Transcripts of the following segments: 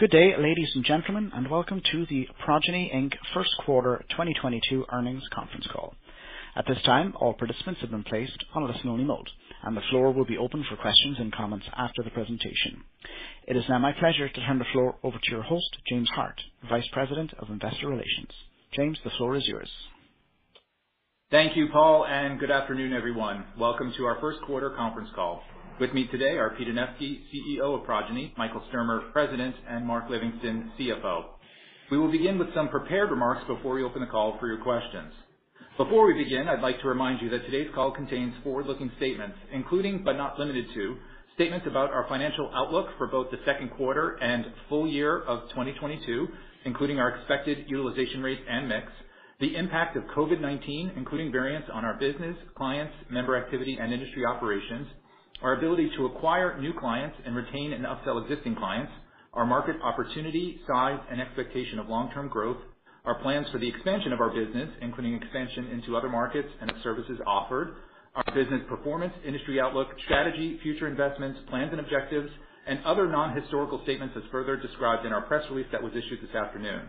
Good day, ladies and gentlemen, and welcome to the Progyny, Inc. First Quarter 2022 Earnings Conference Call. At this time, all participants have been placed on listen-only mode, and the floor will be open for questions and comments after the presentation. It is now my pleasure to turn the floor over to your host, James Hart, Vice President of Investor Relations. James, the floor is yours. Thank you, Paul, and good afternoon, everyone. Welcome to our first quarter conference call. With me today are Pete Anevski, CEO of Progyny, Michael Sturmer, President, and Mark Livingston, CFO. We will begin with some prepared remarks before we open the call for your questions. Before we begin, I'd like to remind you that today's call contains forward-looking statements, including, but not limited to, statements about our financial outlook for both the second quarter and full year of 2022, including our expected utilization rates and mix, the impact of COVID-19, including variants on our business, clients, member activity, and industry operations, our ability to acquire new clients and retain and upsell existing clients, our market opportunity, size, and expectation of long-term growth, our plans for the expansion of our business, including expansion into other markets and the services offered, our business performance, industry outlook, strategy, future investments, plans and objectives, and other non-historical statements as further described in our press release that was issued this afternoon.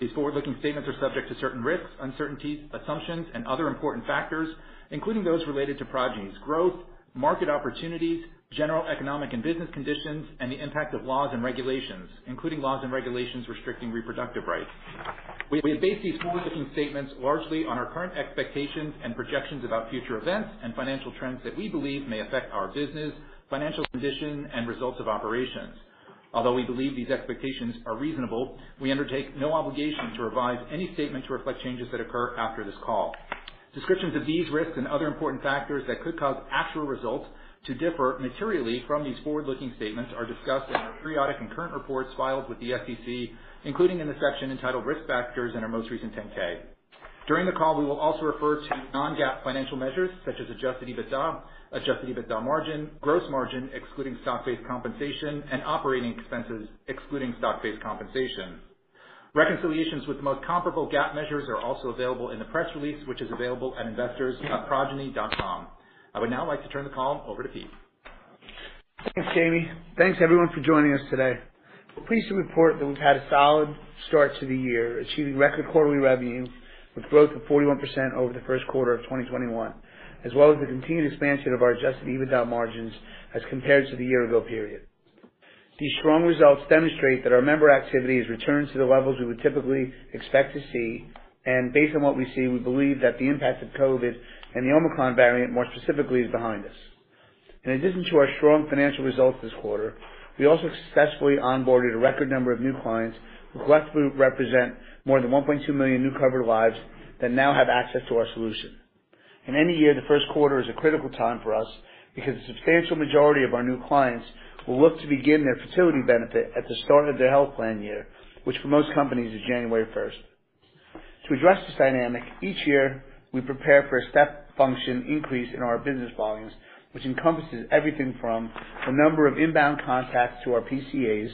These forward-looking statements are subject to certain risks, uncertainties, assumptions, and other important factors, including those related to Progyny's growth, market opportunities, general economic and business conditions, and the impact of laws and regulations, including laws and regulations restricting reproductive rights. We have based these forward-looking statements largely on our current expectations and projections about future events and financial trends that we believe may affect our business, financial condition, and results of operations. Although we believe these expectations are reasonable, we undertake no obligation to revise any statement to reflect changes that occur after this call. Descriptions of these risks and other important factors that could cause actual results to differ materially from these forward-looking statements are discussed in our periodic and current reports filed with the SEC, including in the section entitled Risk Factors in our most recent 10-K. During the call, we will also refer to non-GAAP financial measures such as adjusted EBITDA, adjusted EBITDA margin, gross margin excluding stock-based compensation, and operating expenses excluding stock-based compensation. Reconciliations with the most comparable GAAP measures are also available in the press release, which is available at investors.progyny.com. I would now like to turn the call over to Pete. Thanks, Jamie. Thanks, everyone, for joining us today. We're pleased to report that we've had a solid start to the year, achieving record quarterly revenue with growth of 41% over the first quarter of 2021, as well as the continued expansion of our adjusted EBITDA margins as compared to the year ago period. These strong results demonstrate that our member activity has returned to the levels we would typically expect to see. And based on what we see, we believe that the impact of COVID and the Omicron variant, more specifically, is behind us. In addition to our strong financial results this quarter, we also successfully onboarded a record number of new clients who collectively represent more than 1.2 million new covered lives that now have access to our solution. In any year, the first quarter is a critical time for us because a substantial majority of our new clients will look to begin their fertility benefit at the start of their health plan year, which for most companies is January first. To address this dynamic, each year, we prepare for a step function increase in our business volumes, which encompasses everything from the number of inbound contacts to our PCAs,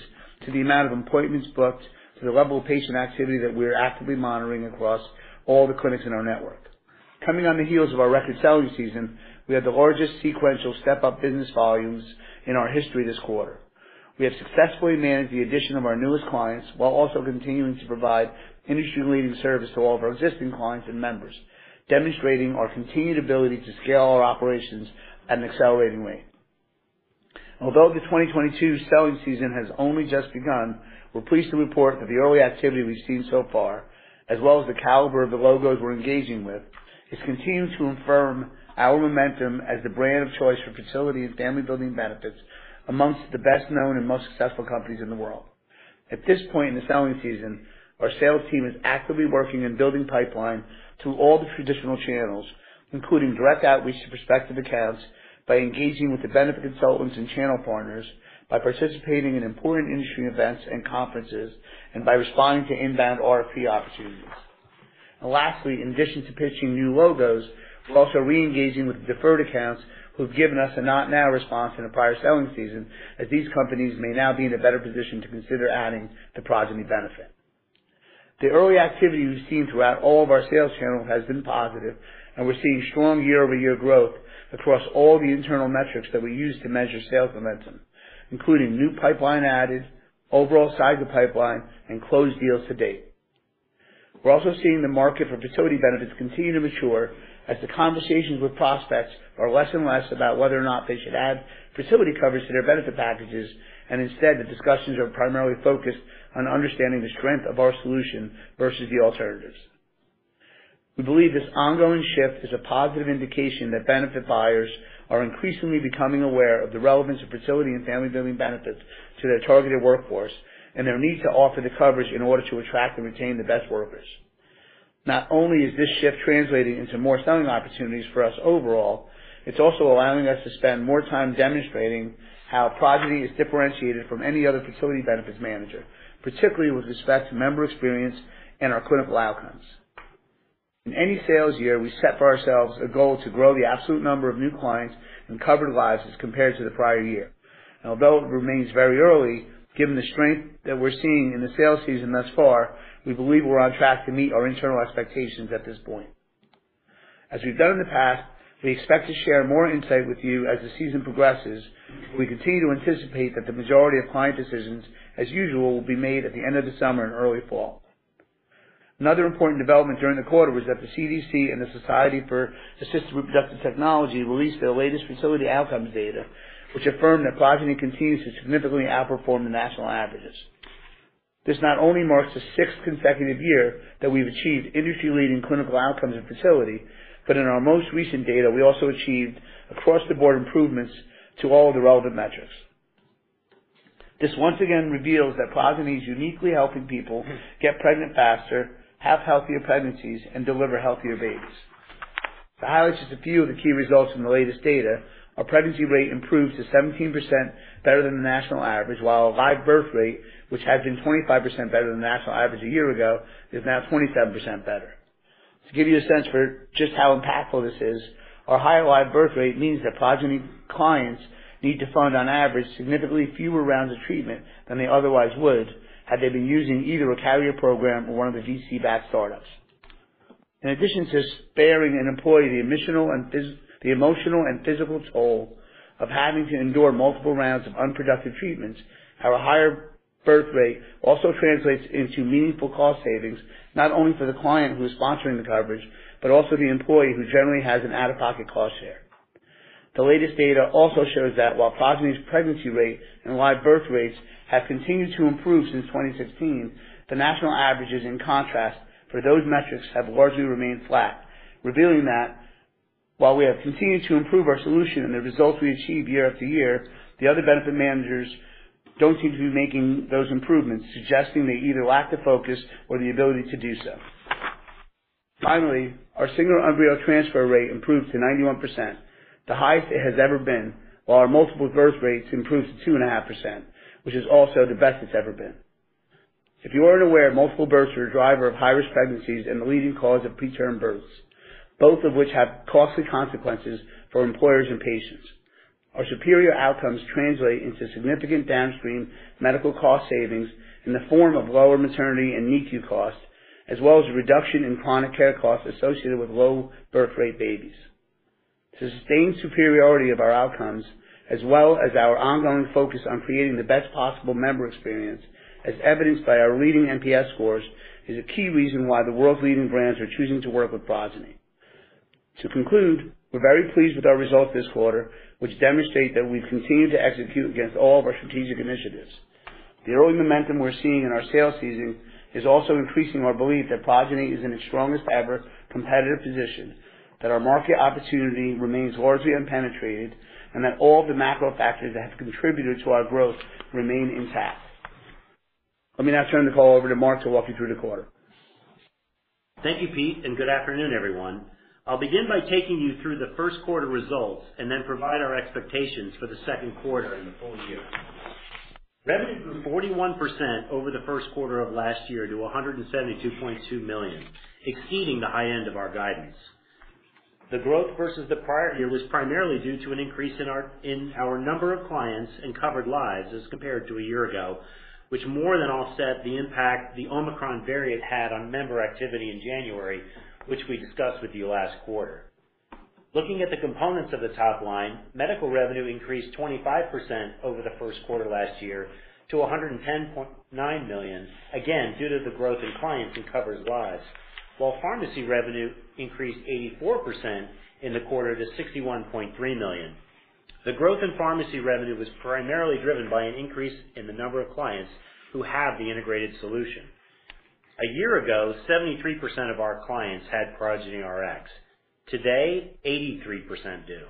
to the amount of appointments booked, to the level of patient activity that we are actively monitoring across all the clinics in our network. Coming on the heels of our record selling season, we had the largest sequential step-up business volumes in our history this quarter. We have successfully managed the addition of our newest clients while also continuing to provide industry-leading service to all of our existing clients and members, demonstrating our continued ability to scale our operations at an accelerating rate. Although the 2022 selling season has only just begun, we're pleased to report that the early activity we've seen so far, as well as the caliber of the logos we're engaging with, is continuing to affirm our momentum as the brand of choice for fertility and family-building benefits amongst the best-known and most successful companies in the world. At this point in the selling season, our sales team is actively working and building pipeline through all the traditional channels, including direct outreach to prospective accounts by engaging with the benefit consultants and channel partners, by participating in important industry events and conferences, and by responding to inbound RFP opportunities. And Lastly, in addition to pitching new logos, we're also re-engaging with deferred accounts who've given us a not now response in a prior selling season, as these companies may now be in a better position to consider adding the Progyny benefit. The early activity we've seen throughout all of our sales channels has been positive, and we're seeing strong year-over-year growth across all the internal metrics that we use to measure sales momentum, including new pipeline added, overall size of pipeline, and closed deals to date. We're also seeing the market for fertility benefits continue to mature as the conversations with prospects are less and less about whether or not they should add fertility coverage to their benefit packages, and instead, the discussions are primarily focused on understanding the strength of our solution versus the alternatives. We believe this ongoing shift is a positive indication that benefit buyers are increasingly becoming aware of the relevance of fertility and family building benefits to their targeted workforce and their need to offer the coverage in order to attract and retain the best workers. Not only is this shift translating into more selling opportunities for us overall, it's also allowing us to spend more time demonstrating how Progyny is differentiated from any other fertility benefits manager, particularly with respect to member experience and our clinical outcomes. In any sales year, we set for ourselves a goal to grow the absolute number of new clients and covered lives as compared to the prior year. And although it remains very early, given the strength that we're seeing in the sales season thus far, we believe we're on track to meet our internal expectations at this point. As we've done in the past, we expect to share more insight with you as the season progresses. We continue to anticipate that the majority of client decisions, as usual, will be made at the end of the summer and early fall. Another important development during the quarter was that the CDC and the Society for Assisted Reproductive Technology released their latest fertility outcomes data, which affirmed that Progyny continues to significantly outperform the national averages. This not only marks the sixth consecutive year that we've achieved industry-leading clinical outcomes in fertility, but in our most recent data, we also achieved across-the-board improvements to all of the relevant metrics. This once again reveals that Progyny is uniquely helping people get pregnant faster, have healthier pregnancies, and deliver healthier babies. To highlight just a few of the key results from the latest data, our pregnancy rate improved to 17% better than the national average, while our live birth rate, which had been 25% better than the national average a year ago, is now 27% better. To give you a sense for just how impactful this is, our higher live birth rate means that Progyny clients need to fund, on average, significantly fewer rounds of treatment than they otherwise would had they been using either a carrier program or one of the VC-backed startups. In addition to sparing an employee the emotional and physical toll of having to endure multiple rounds of unproductive treatments, our higher birth rate also translates into meaningful cost savings, not only for the client who is sponsoring the coverage, but also the employee who generally has an out-of-pocket cost share. The latest data also shows that while Progyny's pregnancy rate and live birth rates have continued to improve since 2016, the national averages, in contrast, for those metrics have largely remained flat, revealing that while we have continued to improve our solution and the results we achieve year after year, the other benefit managers don't seem to be making those improvements, suggesting they either lack the focus or the ability to do so. Finally, our single embryo transfer rate improved to 91%, the highest it has ever been, while our multiple birth rates improved to 2.5%, which is also the best it's ever been. If you aren't aware, multiple births are a driver of high-risk pregnancies and the leading cause of preterm births, both of which have costly consequences for employers and patients. Our superior outcomes translate into significant downstream medical cost savings in the form of lower maternity and NICU costs, as well as a reduction in chronic care costs associated with low birth rate babies. To sustain superiority of our outcomes, as well as our ongoing focus on creating the best possible member experience, as evidenced by our leading NPS scores, is a key reason why the world's leading brands are choosing to work with Progyny. To conclude, we're very pleased with our results this quarter, which demonstrate that we've continued to execute against all of our strategic initiatives. The early momentum we're seeing in our sales season is also increasing our belief that Progyny is in its strongest ever competitive position, that our market opportunity remains largely unpenetrated, and that all the macro factors that have contributed to our growth remain intact. Let me now turn the call over to Mark to walk you through the quarter. Thank you, Pete, and good afternoon, everyone. I'll begin by taking you through the first quarter results and then provide our expectations for the second quarter and the full year. Revenue grew 41% over the first quarter of last year to 172.2 million, exceeding the high end of our guidance. The growth versus the prior year was primarily due to an increase in our in our number of clients and covered lives as compared to a year ago, which more than offset the impact the Omicron variant had on member activity in January, which we discussed with you last quarter. Looking at the components of the top line, medical revenue increased 25% over the first quarter last year to 110.9 million, again, due to the growth in clients and covered lives, while pharmacy revenue increased 84% in the quarter to 61.3 million. The growth in pharmacy revenue was primarily driven by an increase in the number of clients who have the integrated solution. A year ago, 73% of our clients had Progyny Rx. Today, 83% do.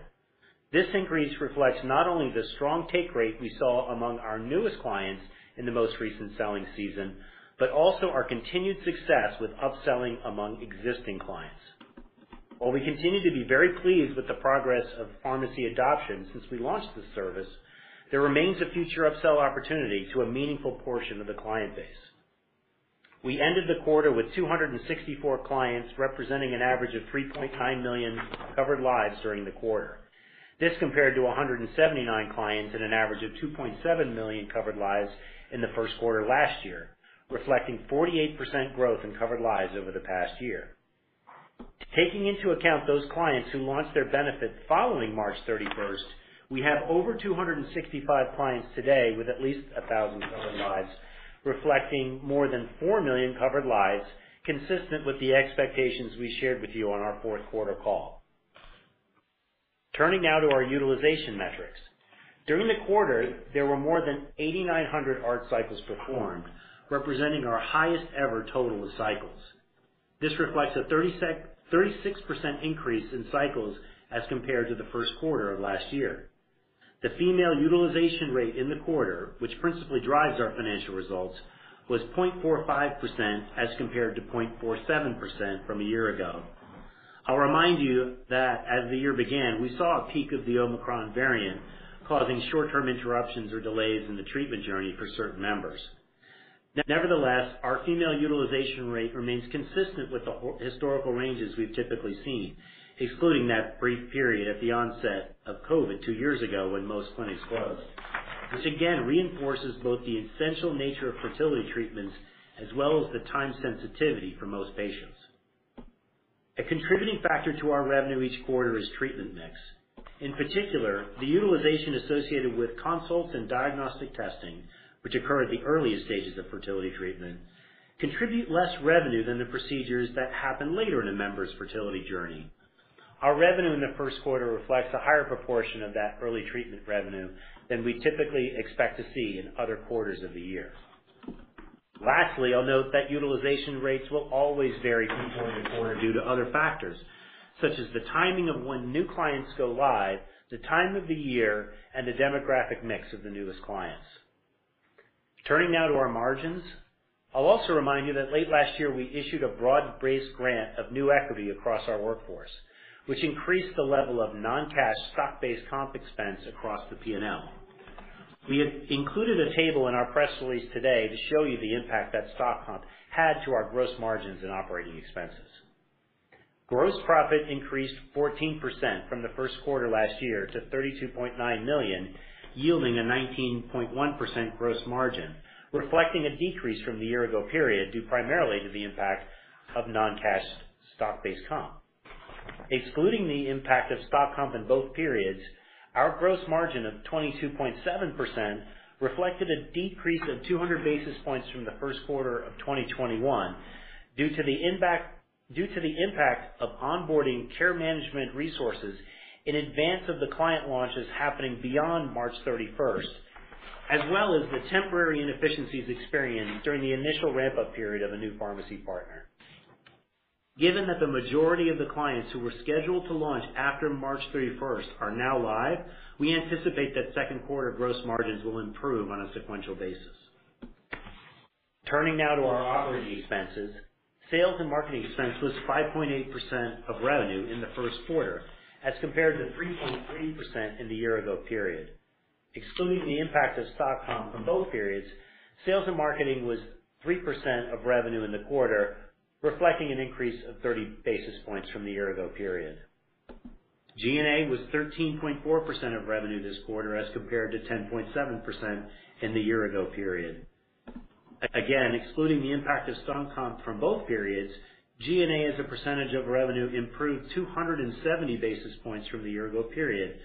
This increase reflects not only the strong take rate we saw among our newest clients in the most recent selling season, but also our continued success with upselling among existing clients. While we continue to be very pleased with the progress of pharmacy adoption since we launched this service, there remains a future upsell opportunity to a meaningful portion of the client base. We ended the quarter with 264 clients, representing an average of 3.9 million covered lives during the quarter. This compared to 179 clients and an average of 2.7 million covered lives in the first quarter last year, reflecting 48% growth in covered lives over the past year. Taking into account those clients who launched their benefit following March 31st, we have over 265 clients today with at least 1,000 covered lives, reflecting more than 4 million covered lives, consistent with the expectations we shared with you on our fourth quarter call. Turning now to our utilization metrics. During the quarter, there were more than 8,900 ART cycles performed, representing our highest ever total of cycles. This reflects a 36% increase in cycles as compared to the first quarter of last year. The female utilization rate in the quarter, which principally drives our financial results, was 0.45% as compared to 0.47% from a year ago. I'll remind you that as the year began, we saw a peak of the Omicron variant, causing short-term interruptions or delays in the treatment journey for certain members. Nevertheless, our female utilization rate remains consistent with the historical ranges we've typically seen, excluding that brief period at the onset of COVID two years ago when most clinics closed, which again reinforces both the essential nature of fertility treatments as well as the time sensitivity for most patients. A contributing factor to our revenue each quarter is treatment mix. In particular, the utilization associated with consults and diagnostic testing, which occur at the earliest stages of fertility treatment, contribute less revenue than the procedures that happen later in a member's fertility journey. Our revenue in the first quarter reflects a higher proportion of that early treatment revenue than we typically expect to see in other quarters of the year. Lastly, I'll note that utilization rates will always vary from quarter to quarter due to other factors, such as the timing of when new clients go live, the time of the year, and the demographic mix of the newest clients. Turning now to our margins. I'll also remind you that late last year, we issued a broad-based grant of new equity across our workforce, which increased the level of non-cash stock-based comp expense across the P&L. We have included a table in our press release today to show you the impact that stock comp had to our gross margins and operating expenses. Gross profit increased 14% from the first quarter last year to 32.9 million, yielding a 19.1% gross margin, reflecting a decrease from the year ago period, due primarily to the impact of non-cash stock-based comp. Excluding the impact of stock comp in both periods, our gross margin of 22.7% reflected a decrease of 200 basis points from the first quarter of 2021 due to the impact of onboarding care management resources in advance of the client launches happening beyond March 31st, as well as the temporary inefficiencies experienced during the initial ramp-up period of a new pharmacy partner. Given that the majority of the clients who were scheduled to launch after March 31st are now live, we anticipate that second quarter gross margins will improve on a sequential basis. Turning now to our operating expenses. Sales and marketing expense was 5.8% of revenue in the first quarter, as compared to 3.3% in the year ago period. Excluding the impact of stock comp from both periods, sales and marketing was 3% of revenue in the quarter, reflecting an increase of 30 basis points from the year ago period. G&A was 13.4% of revenue this quarter as compared to 10.7% in the year ago period. Again, excluding the impact of stock comp from both periods, G&A as a percentage of revenue improved 270 basis points from the year ago period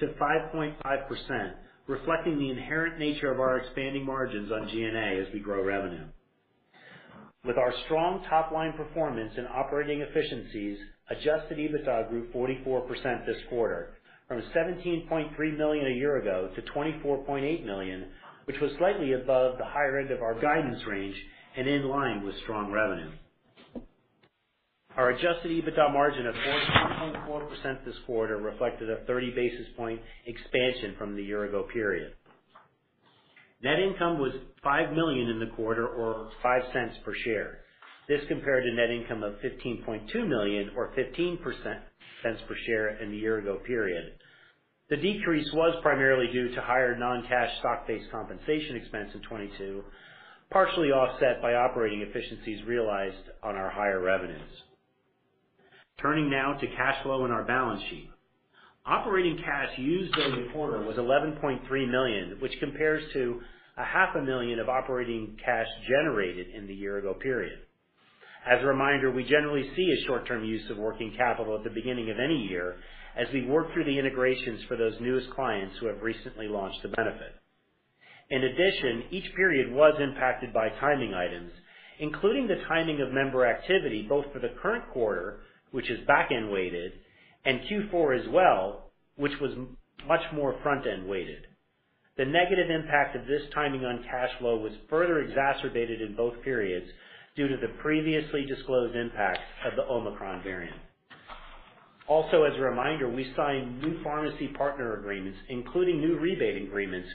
to 5.5%, reflecting the inherent nature of our expanding margins on G&A as we grow revenue. With our strong top-line performance and operating efficiencies, adjusted EBITDA grew 44% this quarter from 17.3 million a year ago to 24.8 million, which was slightly above the higher end of our guidance range and in line with strong revenue. Our adjusted EBITDA margin of 14.4% this quarter reflected a 30 basis point expansion from the year ago period. Net income was 5 million in the quarter or $0.05 per share. This compared to net income of 15.2 million or $0.15 per share in the year ago period. The decrease was primarily due to higher non-cash stock-based compensation expense in 2022, partially offset by operating efficiencies realized on our higher revenues. Turning now to cash flow and our balance sheet. Operating cash used during the quarter was 11.3 million, which compares to a half a million of operating cash generated in the year ago period. As a reminder, we generally see a short-term use of working capital at the beginning of any year as we work through the integrations for those newest clients who have recently launched the benefit. In addition, each period was impacted by timing items, including the timing of member activity, both for the current quarter, which is back-end weighted, and Q4 as well, which was much more front-end weighted. The negative impact of this timing on cash flow was further exacerbated in both periods due to the previously disclosed impact of the Omicron variant. Also, as a reminder, we signed new pharmacy partner agreements, including new rebate agreements,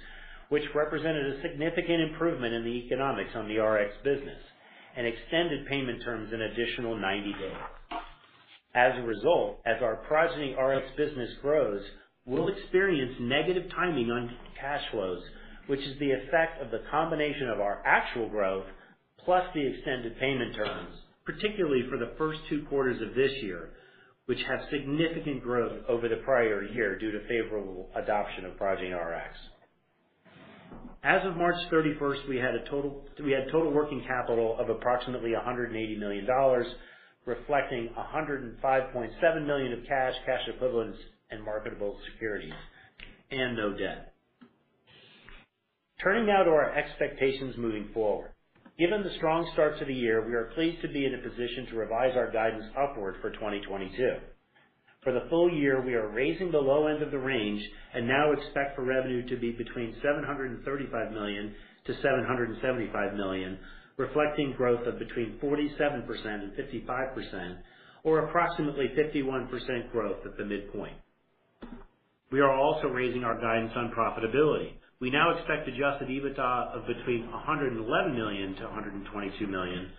which represented a significant improvement in the economics on the Rx business and extended payment terms an additional 90 days. As a result, as our Progyny Rx business grows, we'll experience negative timing on cash flows, which is the effect of the combination of our actual growth plus the extended payment terms, particularly for the first two quarters of this year, which have significant growth over the prior year due to favorable adoption of Progyny Rx. As of March 31st, we had total working capital of approximately $180 million, reflecting 105.7 million of cash cash equivalents, and marketable securities, and no debt. Turning now to our expectations moving forward. Given the strong start to the year, we are pleased to be in a position to revise our guidance upward for 2022. For the full year, we are raising the low end of the range and now expect for revenue to be between $735 million-$775 million, reflecting growth of between 47% and 55% or approximately 51% growth at the midpoint. We are also raising our guidance on profitability. We now expect adjusted EBITDA of between $111 million-$122 million,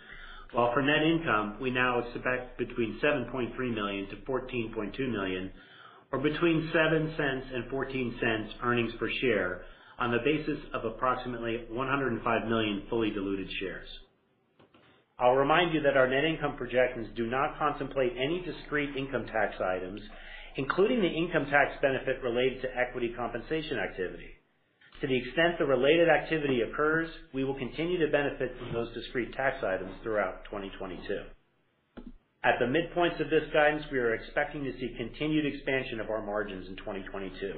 while for net income, we now expect between $7.3 million-$14.2 million, or between $0.07 and $0.14 earnings per share on the basis of approximately 105 million fully diluted shares. I'll remind you that our net income projections do not contemplate any discrete income tax items, including the income tax benefit related to equity compensation activity. To the extent the related activity occurs, we will continue to benefit from those discrete tax items throughout 2022. At the midpoints of this guidance, we are expecting to see continued expansion of our margins in 2022,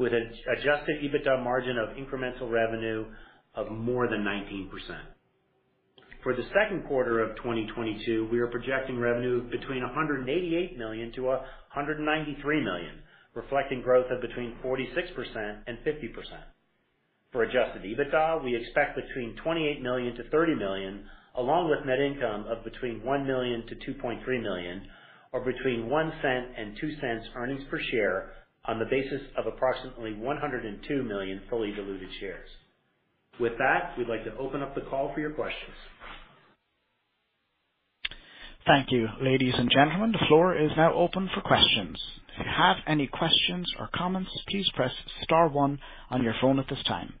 with an adjusted EBITDA margin of incremental revenue of more than 19%. For the second quarter of 2022, we are projecting revenue between $188 million-$193 million, reflecting growth of between 46% and 50%. For adjusted EBITDA, we expect between $28 million-$30 million, along with net income of between $1 million-$2.3 million, or between $0.01 and $0.02 earnings per share on the basis of approximately 102 million fully diluted shares. With that, we'd like to open up the call for your questions. Thank you. Ladies and gentlemen, the floor is now open for questions. If you have any questions or comments, please press star one on your phone at this time.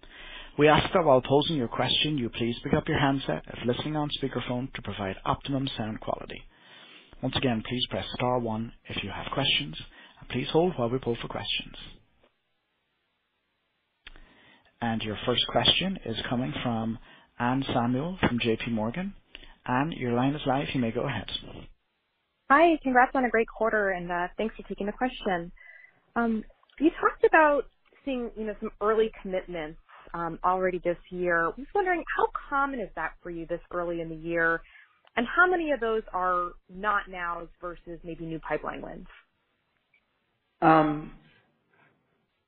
We ask that while posing your question, you please pick up your handset if listening on speakerphone to provide optimum sound quality. Once again, please press star one if you have questions, please hold while we poll for questions. And your first question is coming from Anne Samuel from JPMorgan. Anne, your line is live. You may go ahead. Hi. Congrats on a great quarter, and uh, thanks for taking the question. Um, you talked about seeing, you know, some early commitments um, already this year. I was wondering how common is that for you this early in the year, and how many of those are not nows versus maybe new pipeline wins?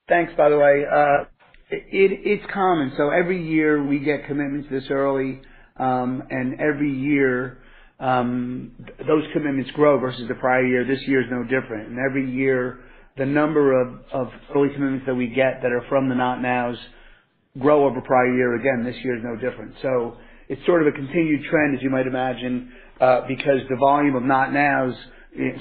Thanks, by the way. Uh, it, it, it's common. So every year we get commitments this early, um, and every year um those commitments grow versus the prior year. This year is no different. And every year, the number of early commitments that we get that are from the not nows grow over prior year. Again, this year is no different. So it's sort of a continued trend, as you might imagine, uh, because the volume of not nows,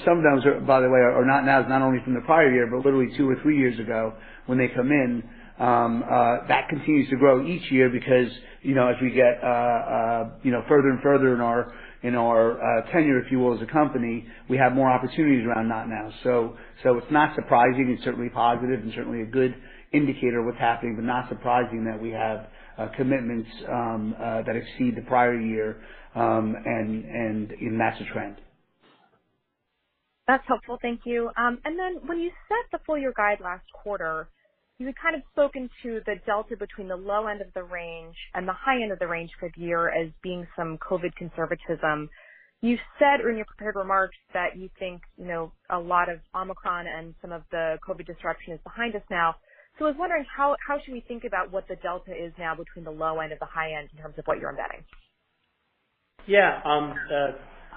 some of those are, by the way, are not nows not only from the prior year, but literally two or three years ago when they come in. Um, uh, that continues to grow each year because, you know, as we get, uh, uh, you know, further and further in our in our uh tenure, if you will, as a company, we have more opportunities around not nows. So, so it's not surprising. It's certainly positive and certainly a good indicator of what's happening, but not surprising that we have commitments um, uh that exceed the prior year, um, and, and, and that's a trend. That's helpful. Thank you. Um and then when you set the full year guide last quarter, you had kind of spoken to the delta between the low end of the range and the high end of the range for the year as being some COVID conservatism. You said in your prepared remarks that you think, you know, a lot of Omicron and some of the COVID disruption is behind us now. So I was wondering how, how should we think about what the delta is now between the low end and the high end in terms of what you're embedding? Yeah.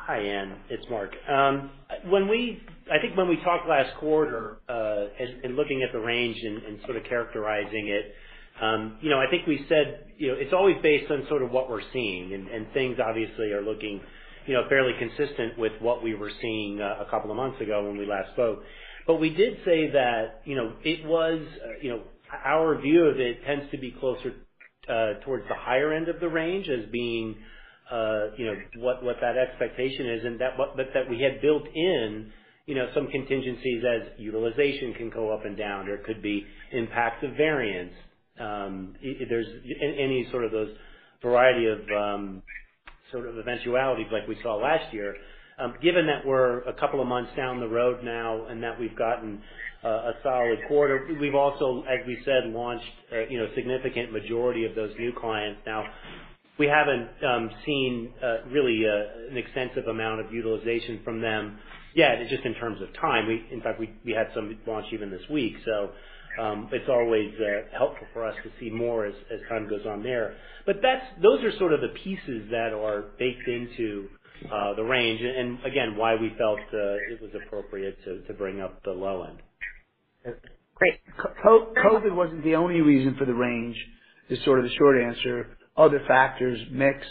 Hi, Anne, it's Mark. Um when we I think when we talked last quarter, uh and looking at the range and sort of characterizing it, um, you know, I think we said, you know, it's always based on sort of what we're seeing, and things obviously are looking, you know, fairly consistent with what we were seeing a couple of months ago when we last spoke. But we did say that, you know, it was, you know, our view of it tends to be closer towards the higher end of the range as being, you know, what what that expectation is, and that but that we had built in, you know, some contingencies as utilization can go up and down. There could be impacts of variance. If there's any sort of those variety of um sort of eventualities like we saw last year. Um given that we're a couple of months down the road now and that we've gotten a solid quarter, we've also, as we said, launched you know, significant majority of those new clients. Now, we haven't um, seen uh, really uh, an extensive amount of utilization from them yet, just in terms of time. In fact, we had some launch even this week. So um, it's always uh, helpful for us to see more as time goes on there. But that's those are sort of the pieces that are baked into the range and again, why we felt it was appropriate to bring up the low end. Great. COVID wasn't the only reason for the range, is sort of the short answer. Other factors, mix,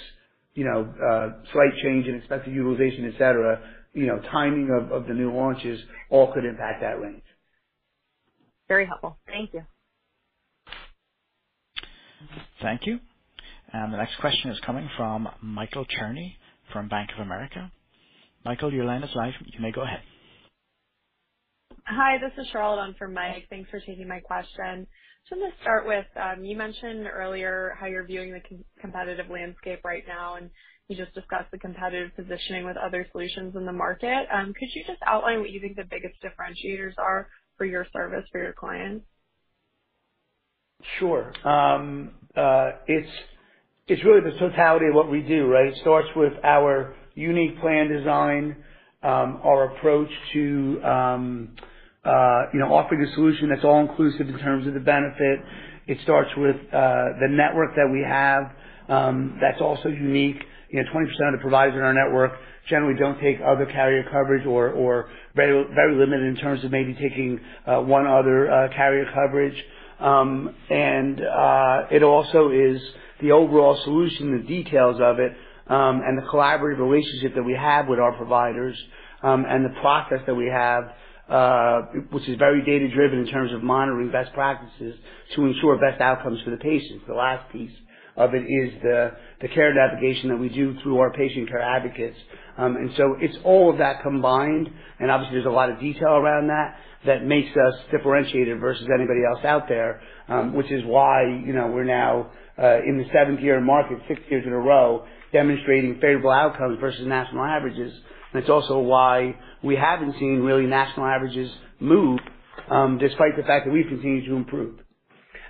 you know, uh, slight change in expected utilization, et cetera, you know, timing of the new launches all could impact that range. Very helpful. Thank you. Thank you. And the next question is coming from Michael Cherny from Bank of America. Michael, your line is live. You may go ahead. Hi, this is Charlotte on for Mike. Thanks for taking my question. Just to start with, um, you mentioned earlier how you're viewing the competitive landscape right now, and you just discussed the competitive positioning with other solutions in the market. Um, could you just outline what you think the biggest differentiators are for your service for your clients? Sure. Um, uh, it's really the totality of what we do, right? It starts with our unique plan design, our approach to, you know, offering a solution that's all inclusive in terms of the benefit. It starts with uh the network that we have, Um that's also unique. You know, 20% of the providers in our network generally don't take other carrier coverage or or very very limited in terms of maybe taking one other carrier coverage. Um and uh it also is the overall solution, the details of it, um and the collaborative relationship that we have with our providers, um and the process that we have, which is very data-driven in terms of monitoring best practices to ensure best outcomes for the patients. The last piece of it is the the care navigation that we do through our patient care advocates. Um, and so it's all of that combined, and obviously there's a lot of detail around that that makes us differentiated versus anybody else out there, um, which is why, you know, we're now uh, in the seventh year in market, six years in a row, demonstrating favorable outcomes versus national averages. It's also why we haven't seen really national averages move, um, despite the fact that we've continued to improve.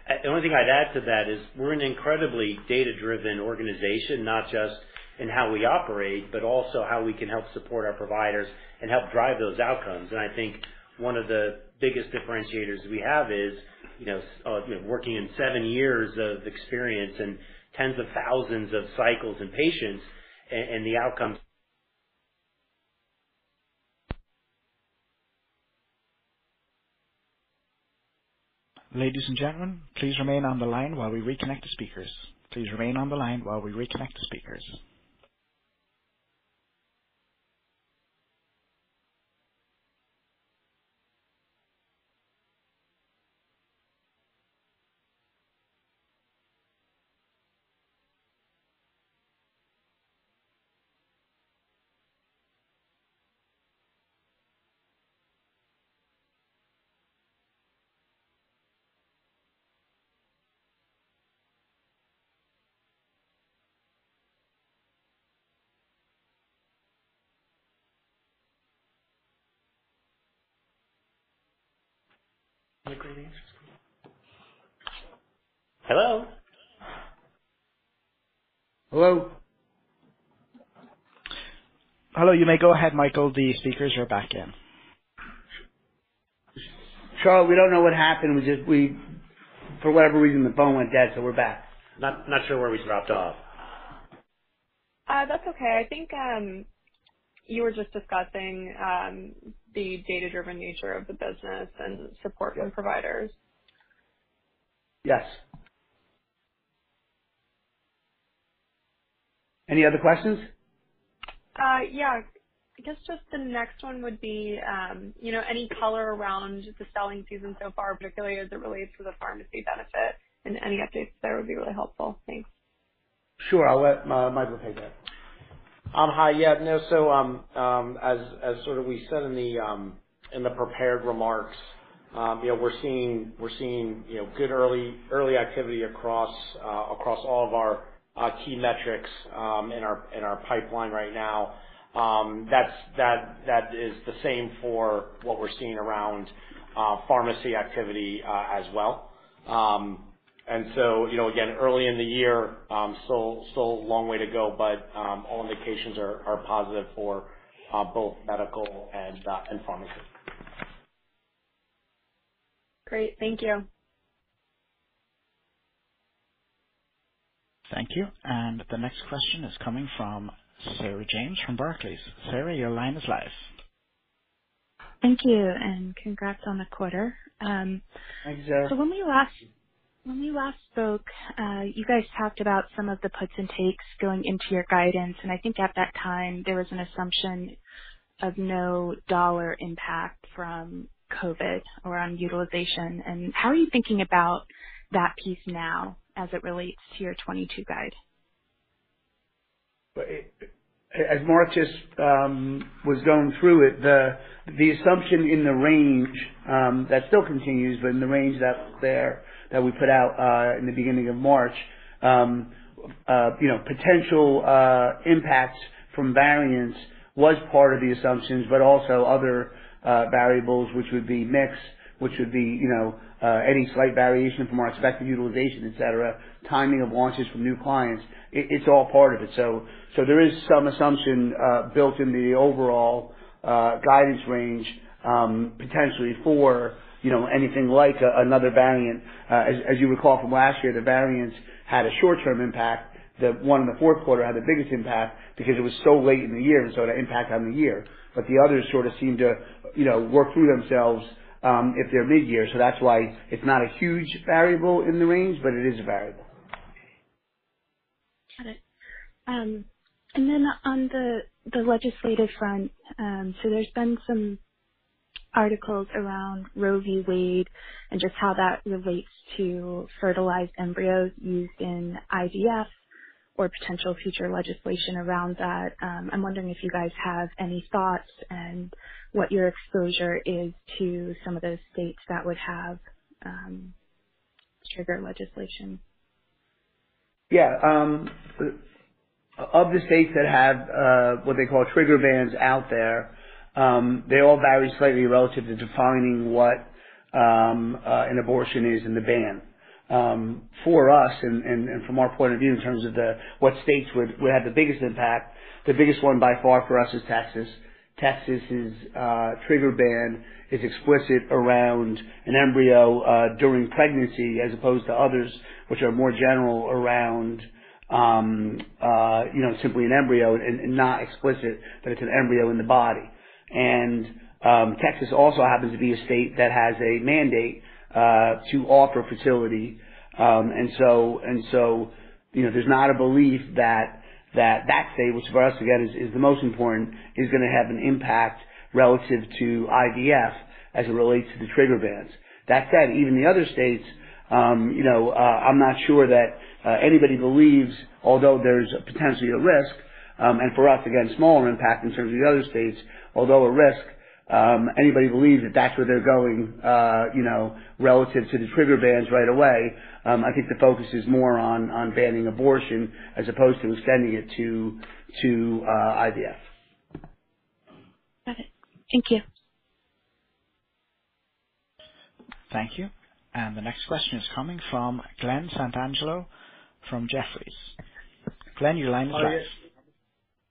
Uh, the only thing I'd add to that is we're an incredibly data-driven organization, not just in how we operate, but also how we can help support our providers and help drive those outcomes. And I think one of the biggest differentiators we have is, you know, uh, working in seven years of experience and tens of thousands of cycles and patients and the outcomes. Ladies and gentlemen, please remain on the line while we reconnect the speakers. Hello? Hello? Hello, you may go ahead, Michael. The speakers are back in. Charlotte, we don't know what happened. We just we For whatever reason, the phone went dead, so we're back. Not not sure where we dropped off. Uh, that's okay. I think um, you were just discussing um, the data-driven nature of the business and support from providers. Yes. Any other questions? Uh, yeah. I guess just the next one would be, um, you know, any color around the selling season so far, particularly as it relates to the pharmacy benefit and any updates there would be really helpful. Thanks. Sure. I'll let uh, Michael take that. Hi. Yeah, no. So, um um as as sort of we said in the um in the prepared remarks, um you know, we're seeing we're seeing you know, good early early activity across uh across all of our uh key metrics um in our in our pipeline right now. Um That is that that is the same for what we're seeing around uh pharmacy activity uh as well. And so, you know, again, early in the year, um still a long way to go, but um, all indications are positive for uh, both medical and uh, and pharmacy. Great. Thank you. Thank you. And the next question is coming from Sarah James from Barclays. Sarah, your line is live. Thank you, and congrats on the quarter. Um, Thanks, Sarah. When we last spoke, uh, you guys talked about some of the puts and takes going into your guidance, and I think at that time there was an assumption of no dollar impact from COVID or on utilization. And how are you thinking about that piece now as it relates to your 2022 guide? As Mark just um, was going through it, the the assumption in the range um, that still continues, but in the range that's there that we put out uh, in the beginning of March, um, uh, you know, potential uh, impacts from variants was part of the assumptions, but also other uh, variables, which would be mix, which would be, you know, uh, any slight variation from our expected utilization, et cetera, timing of launches from new clients. It's all part of it. So, so there is some assumption uh, built in the overall uh guidance range, um, potentially for, you know, anything like another variant. As as you recall from last year, the variants had a short-term impact. The one in the fourth quarter had the biggest impact because it was so late in the year, and so the impact on the year. But the others sort of seem to, you know, work through themselves, um, if they're mid-year. So that's why it's not a huge variable in the range, but it is a variable. Got it. Um, and then on the the legislative front, um, so there's been some articles around Roe v. Wade and just how that relates to fertilized embryos used in IVF or potential future legislation around that. Um, I'm wondering if you guys have any thoughts and what your exposure is to some of those states that would have um, trigger legislation. Yeah. Um, of the states that have uh, what they call trigger bans out there, they all vary slightly relative to defining what um, uh, an abortion is in the ban. Um, for us and and, and from our point of view in terms of the what states would would have the biggest impact, the biggest one by far for us is Texas. Texas's uh, trigger ban is explicit around an embryo during pregnancy as opposed to others, which are more general around um, uh, you know simply an embryo and, and not explicit that it's an embryo in the body. Texas also happens to be a state that has a mandate to offer fertility. Um, and so and so, you know, there's not a belief that that that state, which for us, again, is the most important, is going to have an impact relative to IVF as it relates to the trigger bans. That said, even the other states, um, you know, uh, I'm not sure that anybody believes, although there's potentially a risk, and for us, again, smaller impact in terms of the other states, although a risk, um, anybody believes that that's where they're going uh, you know, relative to the trigger bans right away. Um, I think the focus is more on on banning abortion as opposed to extending it to to uh, IVF. Got it. Thank you. Thank you. And the next question is coming from Glen Santangelo from Jefferies. Glen, your line is live.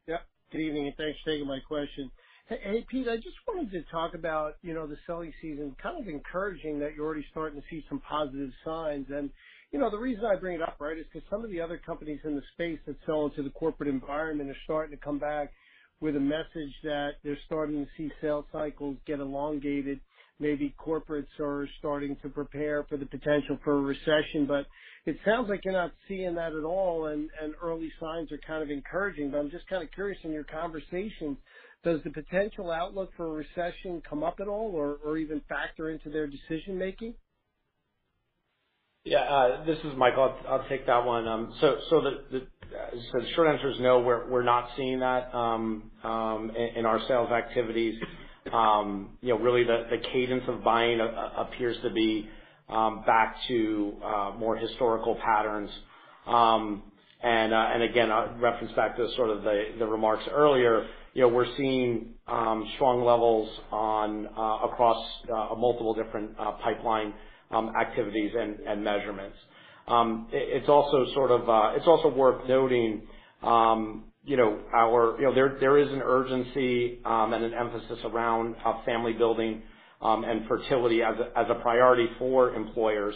Yep. Good evening, and thanks for taking my question. Hey, Pete, I just wanted to talk about you know, the selling season. Kind of encouraging that you're already starting to see some positive signs. And, you know, the reason I bring it up right, is because some of the other companies in the space that sell into the corporate environment are starting to come back with a message that they're starting to see sales cycles get elongated. Maybe corporates are starting to prepare for the potential for a recession. But it sounds like you're not seeing that at all, and early signs are kind of encouraging. But I'm just kind of curious in your conversations, does the potential outlook for a recession come up at all or even factor into their decision-making? Yeah. Uh, this is Michael. I'll take that one. Um so so the uh so the short answer is no, we're we're not seeing that um, um, in our sales activities. Um, you know, really, the cadence of buying uh, uh, appears to be back to more historical patterns. And and again, I'll reference back to sort of the remarks earlier. You know, we're seeing um strong levels on across uh multiple different pipeline um activities and and measurements. Um it's also sort of, uh it's also worth noting you know, our, you know, there there is an urgency and an emphasis around uh family building and fertility as a as a priority for employers.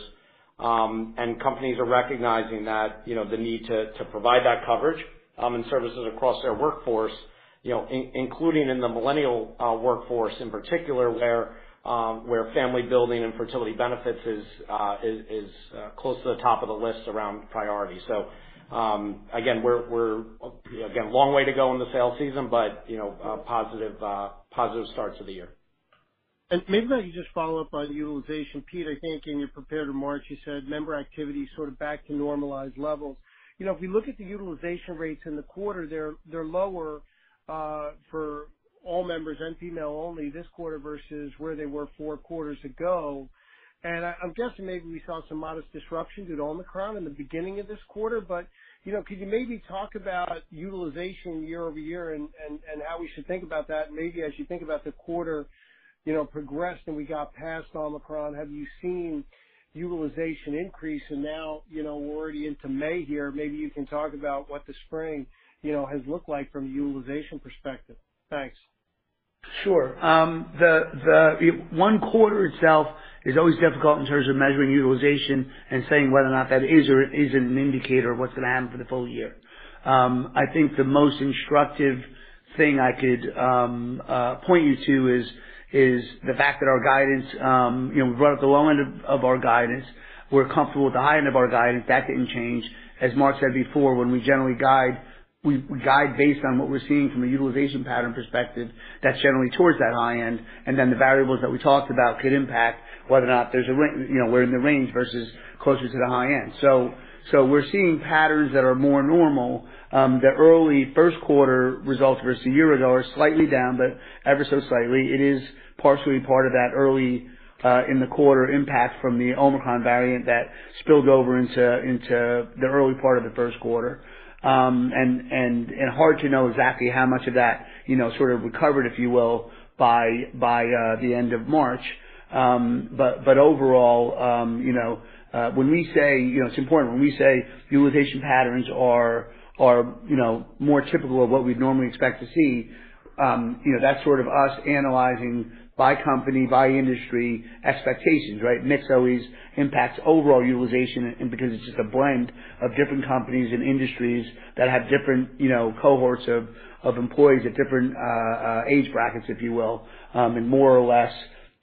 And companies are recognizing that, you know, the need to to provide that coverage and services across their workforce, including in the millennial workforce in particular, where um where family building and fertility benefits is is close to the top of the list around priority. So um again, we're we're uh again, long way to go in the sales season, but you know, positive starts of the year. And maybe I could just follow up on utilization. Pete, I think in your prepared remarks, you said member activity is sort of back to normalized levels. You know, if we look at the utilization rates in the quarter, they're they're lower Uh, for all members and female only this quarter versus where they were four quarters ago. And I'm guessing maybe we saw some modest disruption due to Omicron in the beginning of this quarter. But you know, could you maybe talk about utilization year-over-year and how we should think about that? Maybe as you think about the quarter you know, progressed and we got past Omicron, have you seen utilization increase? And now, you know, we're already into May here, maybe you can talk about what the spring has looked like from a utilization perspective. Thanks. Sure. Um the the one quarter itself is always difficult in terms of measuring utilization and saying whether or not that is or isn't an indicator of what's going to happen for the full year. Um, I think the most instructive thing I could um, uh, point you to is is the fact that our guidance, um, you know, we brought up the low end of our guidance. We're comfortable with the high end of our guidance. That didn't change. As Mark said before, when we generally guide, we guide based on what we're seeing from a utilization pattern perspective that's generally towards that high end. And then the variables that we talked about could impact whether or not there's a range, you know, we're in the range versus closer to the high end. So, so we're seeing patterns that are more normal. Um, the early first quarter results versus a year ago are slightly down, but ever so slightly. It is partially part of that early uh, in the quarter impact from the Omicron variant that spilled over into into the early part of the first quarter. Hard to know exactly how much of that you know sort of recovered, if you will, by by uh, the end of March. Um, but but overall, um, you know, uh, when we say, you know, it's important, when we say utilization patterns are, are you know, more typical of what we'd normally expect to see, you know, that's sort of us analyzing by company, by industry expectations, right? Mix always impacts overall utilization and because it's just a blend of different companies and industries that have different, you know, cohorts of of employees at different uh, uh, age brackets, if you will, um, and more or less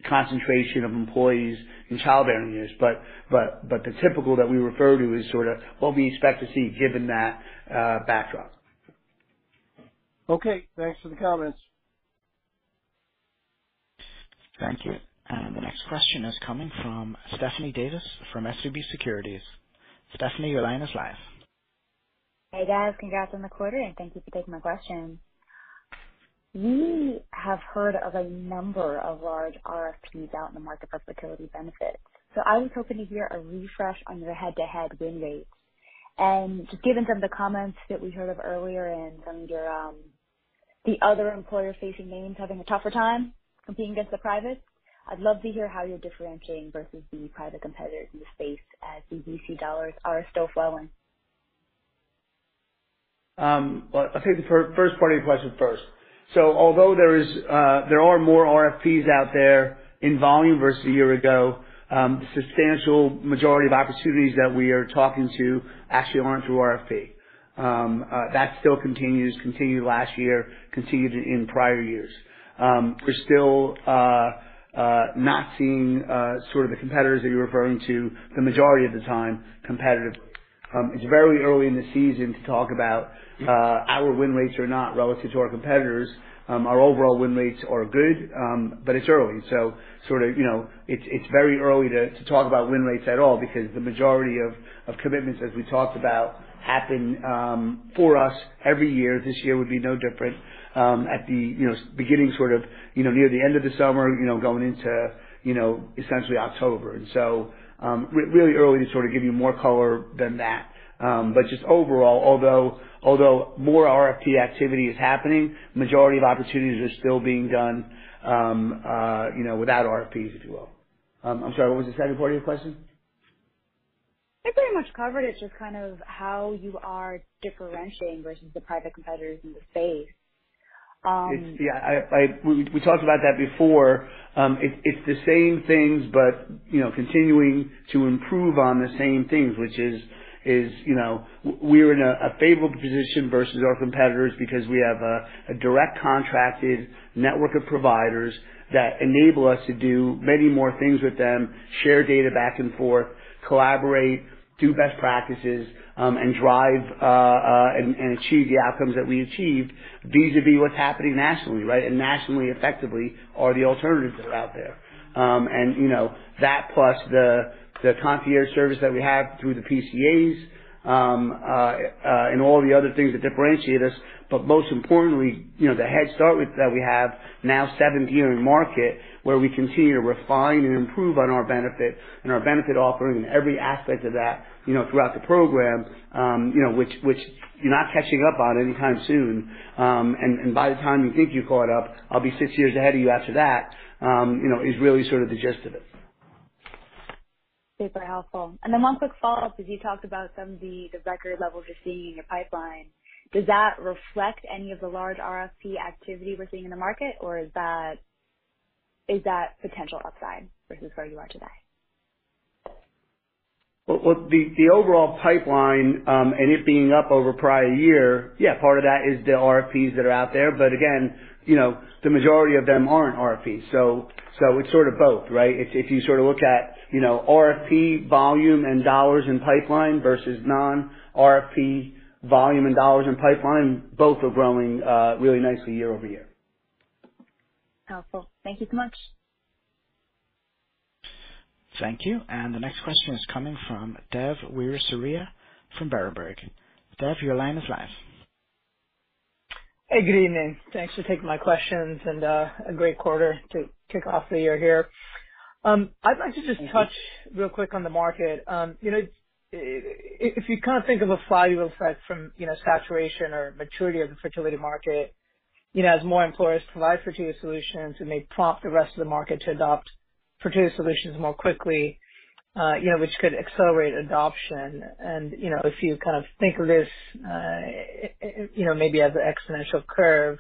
concentration of employees in childbearing years. But, but, but the typical that we refer to is sort of what we expect to see given that uh, backdrop. Okay. Thanks for the comments. Thank you. And the next question is coming from Stephanie Davis from SVB Securities. Stephanie, your line is live. Hey, guys. Congrats on the quarter, and thank you for taking my question. We have heard of a number of large RFPs out in the market for fertility benefits. So I was hoping to hear a refresh on your head-to-head win rates. And just given some of the comments that we heard of earlier and some of your, um, the other employer-facing names having a tougher time competing against the privates, I'd love to hear how you're differentiating versus the private competitors in the space as the VC dollars are still flowing. Well, I'll take the first part of your question first. Although there is uh there are more RFPs out there in volume versus a year ago, um the substantial majority of opportunities that we are talking to actually aren't through RFP. Um that still continues, continued last year, continued in prior years. We're still uh, uh, not seeing sort of the competitors that you're referring to the majority of the time competitive. Um, It's very early in the season to talk about our win rates or not relative to our competitors. Um, Our overall win rates are good, um, but it's early. So sort of, you know, it's it's very early to to talk about win rates at all because the majority of of commitments, as we talked about, happen um, for us every year. This year would be no different, at the, you know, beginning sort of, you know, near the end of the summer, you know, going into, you know, essentially October. And so um, re- really early to sort of give you more color than that. Um, but just overall, although although more RFP activity is happening, majority of opportunities are still being done, you know, without RFPs, if you will. I'm sorry, what was the second part of your question? I pretty much covered it, just kind of how you are differentiating versus the private competitors in the space. Yeah, i, we talked about that before. um, It's the same things, but you know, continuing to improve on the same things, which is, is you know, we're in a a favorable position versus our competitors because we have a, a direct contracted network of providers that enable us to do many more things with them, share data back and forth, collaborate, do best practices, and drive uh, uh, and and achieve the outcomes that we achieved vis-à-vis what's happening nationally, right? And nationally, effectively are the alternatives that are out there. Um, and you know, that plus the the concierge service that we have through the PCAs, um, uh, uh, and all the other things that differentiate us. But most importantly, you know, the head start that we have now seventh year in market, where we continue to refine and improve on our benefit and our benefit offering and every aspect of that, you know, throughout the program, um, you know, which which you're not catching up on anytime soon. Um, and, and by the time you think you're caught up, I'll be six years ahead of you after that, um, you know, is really sort of the gist of it. Super helpful. And then one quick follow-up, as you talked about some of the, the record levels you're seeing in your pipeline. Does that reflect any of the large RFP activity we're seeing in the market, or is that potential upside versus where you are today? Well, the overall pipeline um and it being up over prior year, yeah, part of that is the RFPs that are out there. But again, you know, the majority of them aren't RFPs. So so it's sort of both, right? If you sort of look at, you know, RFP volume and dollars in pipeline versus non-RFP volume and dollars in pipeline, both are growing uh really nicely year-over-year. Helpful. Thank you so much. Thank you. And the next question is coming from Dev Weerasuriya from Berenberg. Dev, your line is live. Hey, good evening. Thanks for taking my questions and uh, a great quarter to kick off the year here. Um, I'd like to just touch real quick on the market. Um, you know, if you kind of think of a flywheel effect from, you know, saturation or maturity of the fertility market, you know, as more employers provide fertility solutions it may prompt the rest of the market to adopt fertility solutions more quickly, uh, you know, which could accelerate adoption. And, you know, if you kind of think of this, uh, you know, maybe as an exponential curve,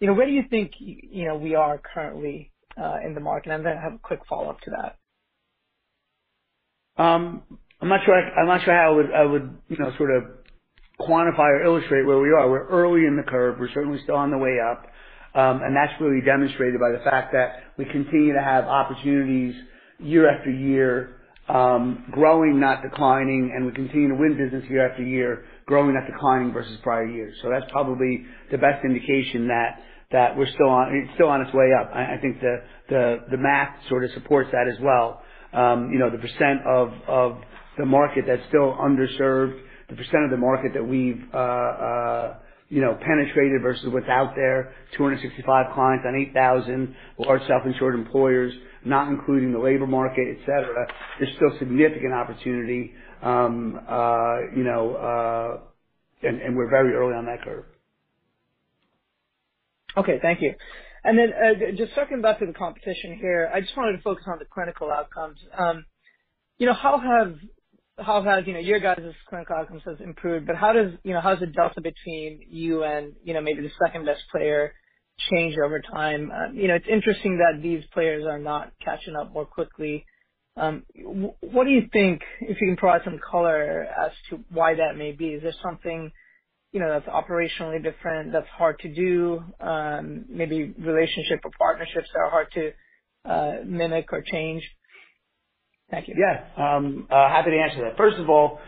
you know, where do you think, you know, we are currently uh, in the market? And then I have a quick follow-up to that. Um, I'm not sure I, I'm not sure how I would, I would, you know, sort of quantify or illustrate where we are. We're early in the curve. We're certainly still on the way up. Um and that's really demonstrated by the fact that we continue to have opportunities year after year, um, growing, not declining, and we continue to win business year after year, growing, not declining versus prior years. So that's probably the best indication that that we're still on, it's still on its way up. I think the the, the math sort of supports that as well. Um, you know, the percent of, of the market that's still underserved, the percent of the market that we've uh uh you know penetrated versus what's out there, 265 clients on 8,000 large self-insured employers, not including the labor market, et cetera. There's still significant opportunity, Um uh you know, uh and we're very early on that curve. Okay. Thank you. And then uh just circling back to the competition here, I just wanted to focus on the clinical outcomes. Um you know, how has you know, your guys' clinical outcomes has improved, but how does you know, how's the delta between you and you know, maybe the second-best player change over time? Um, you know, it's interesting that these players are not catching up more quickly. Um, what do you think, if you can provide some color as to why that may be? Is there something, you know, that's operationally different that's hard to do, um, maybe relationship or partnerships that are hard to uh, mimic or change? Thank you. Yeah. Happy to answer that. First of all,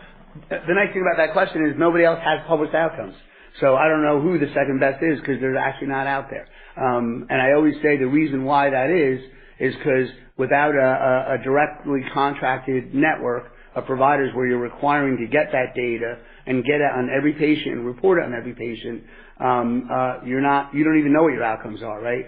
the nice thing about that question is nobody else has published outcomes. So I don't know who the second best is because they're actually not out there. Um, and I always say the reason why that is is because without a directly contracted network of providers where you're requiring to get that data and get it on every patient and report it on every patient, um, uh, you don't even know what your outcomes are, right?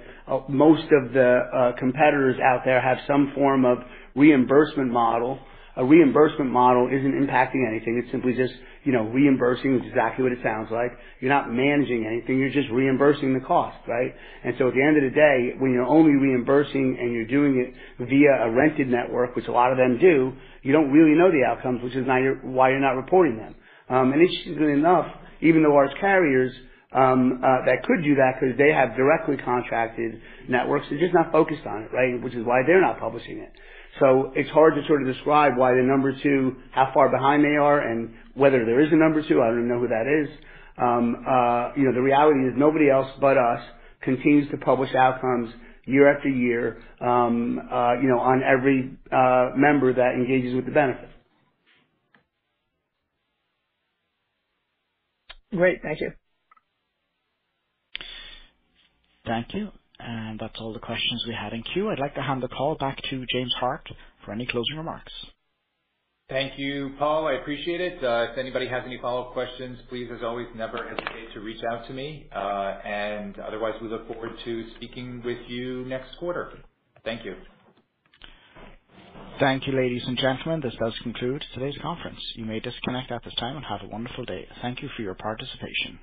Most of the competitors out there have some form of reimbursement model. A reimbursement model isn't impacting anything. It's simply just, you know, reimbursing, exactly what it sounds like. You're not managing anything. You're just reimbursing the cost, right? And so at the end of the day, when you're only reimbursing and you're doing it via a rented network, which a lot of them do, you don't really know the outcomes, which is why you're not reporting them. Um, and interestingly enough, even the large carriers that could do that because they have directly contracted networks, they're just not focused on it, right? Which is why they're not publishing it. So it's hard to sort of describe why the number two, how far behind they are and whether there is a number two. I don't even know who that is. Um, uh, you know, the reality is nobody else but us continues to publish outcomes year after year, um, uh, you know, on every uh, member that engages with the benefit. Great. Thank you. Thank you. And that's all the questions we had in queue. I'd like to hand the call back to James Hart for any closing remarks. Thank you, Paul. I appreciate it. Uh, if anybody has any follow-up questions, please, as always, never hesitate to reach out to me. Uh, and otherwise, we look forward to speaking with you next quarter. Thank you. Thank you, ladies and gentlemen. This does conclude today's conference. You may disconnect at this time and have a wonderful day. Thank you for your participation.